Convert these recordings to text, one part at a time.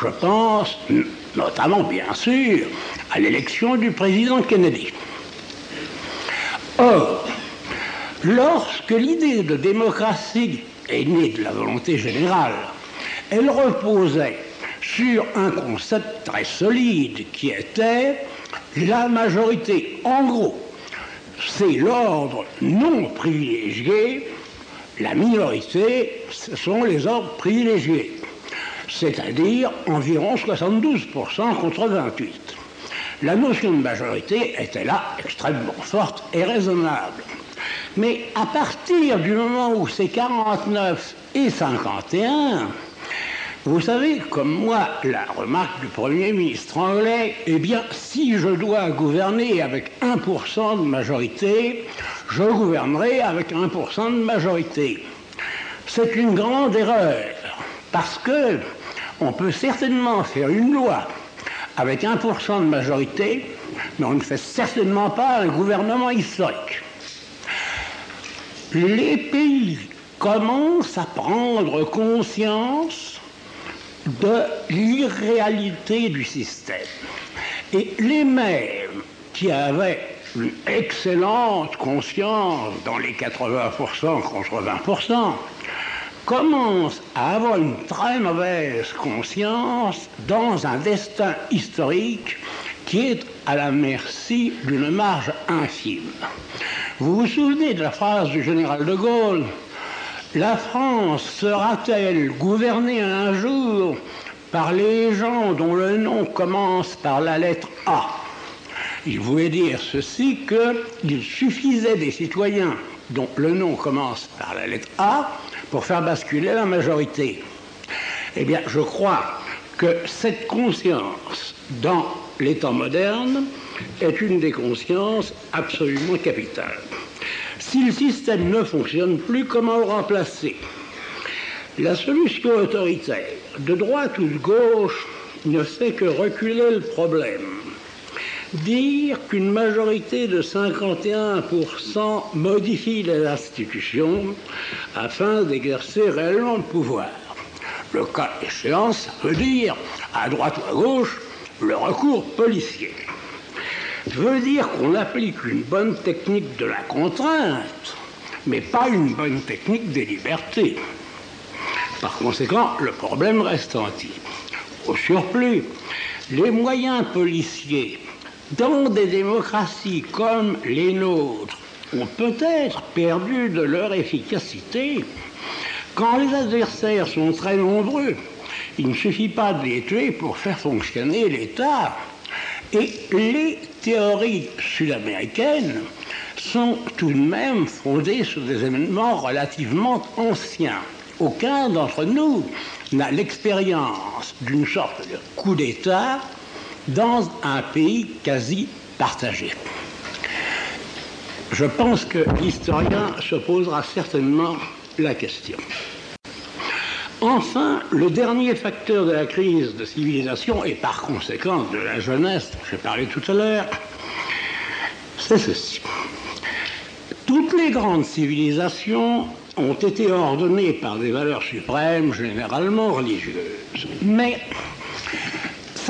Je pense notamment, bien sûr, à l'élection du président Kennedy. Or, lorsque l'idée de démocratie est née de la volonté générale, elle reposait sur un concept très solide qui était la majorité. En gros, c'est l'ordre non privilégié, la minorité, ce sont les ordres privilégiés, c'est-à-dire environ 72% contre 28%. La notion de majorité était là extrêmement forte et raisonnable. Mais à partir du moment où c'est 49 et 51, vous savez, comme moi, la remarque du Premier ministre anglais, eh bien, si je dois gouverner avec 1% de majorité, je gouvernerai avec 1% de majorité. C'est une grande erreur, parce que on peut certainement faire une loi avec 1% de majorité, mais on ne fait certainement pas un gouvernement historique. Les pays commencent à prendre conscience de l'irréalité du système. Et les mêmes qui avaient une excellente conscience dans les 80% contre 20%, commencent à avoir une très mauvaise conscience dans un destin historique qui est à la merci d'une marge infime. Vous vous souvenez de la phrase du général de Gaulle la France sera-t-elle gouvernée un jour par les gens dont le nom commence par la lettre A? Il voulait dire ceci qu'il suffisait des citoyens dont le nom commence par la lettre A pour faire basculer la majorité. Eh bien, je crois que cette conscience dans les temps modernes est une des consciences absolument capitales. Si le système ne fonctionne plus, comment le remplacer? La solution autoritaire, de droite ou de gauche, ne fait que reculer le problème. Dire qu'une majorité de 51% modifie les institutions afin d'exercer réellement le pouvoir. Le cas échéant, ça veut dire, à droite ou à gauche, le recours policier veut dire qu'on applique une bonne technique de la contrainte, mais pas une bonne technique des libertés. Par conséquent, le problème reste entier. Au surplus, les moyens policiers dans des démocraties comme les nôtres ont peut-être perdu de leur efficacité quand les adversaires sont très nombreux. Il ne suffit pas de les tuer pour faire fonctionner l'État. Et les théories sud-américaines sont tout de même fondées sur des événements relativement anciens. Aucun d'entre nous n'a l'expérience d'une sorte de coup d'État dans un pays quasi partagé. Je pense que l'historien se posera certainement la question. Enfin, le dernier facteur de la crise de civilisation, et par conséquent de la jeunesse dont j'ai parlé tout à l'heure, c'est ceci. Toutes les grandes civilisations ont été ordonnées par des valeurs suprêmes, généralement religieuses. Mais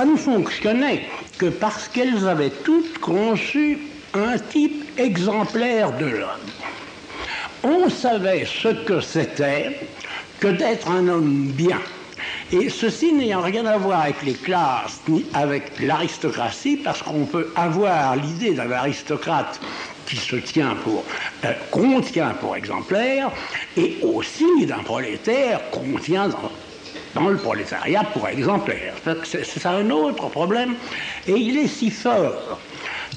ça ne fonctionnait que parce qu'elles avaient toutes conçu un type exemplaire de l'homme. On savait ce que c'était que d'être un homme bien. Et ceci n'ayant rien à voir avec les classes ni avec l'aristocratie, parce qu'on peut avoir l'idée d'un aristocrate qui se tient pour, euh, qu'on tient pour exemplaire, et aussi d'un prolétaire qu'on tient dans, dans le prolétariat pour exemplaire. C'est un autre problème, et il est si fort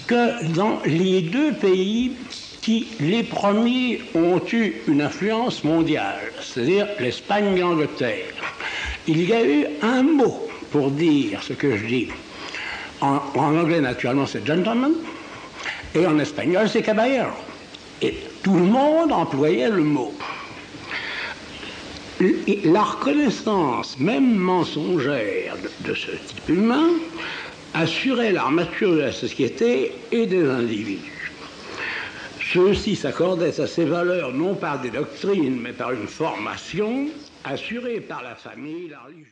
que dans les deux pays qui, les premiers, ont eu une influence mondiale, c'est-à-dire l'Espagne et l'Angleterre. Il y a eu un mot pour dire ce que je dis. En, anglais, naturellement, c'est gentleman, et en espagnol, c'est caballero. Et tout le monde employait le mot. La reconnaissance, même mensongère, de, ce type humain assurait l'armature de la société et des individus. Ceux-ci s'accordaient à ces valeurs non par des doctrines, mais par une formation assurée par la famille, la religion.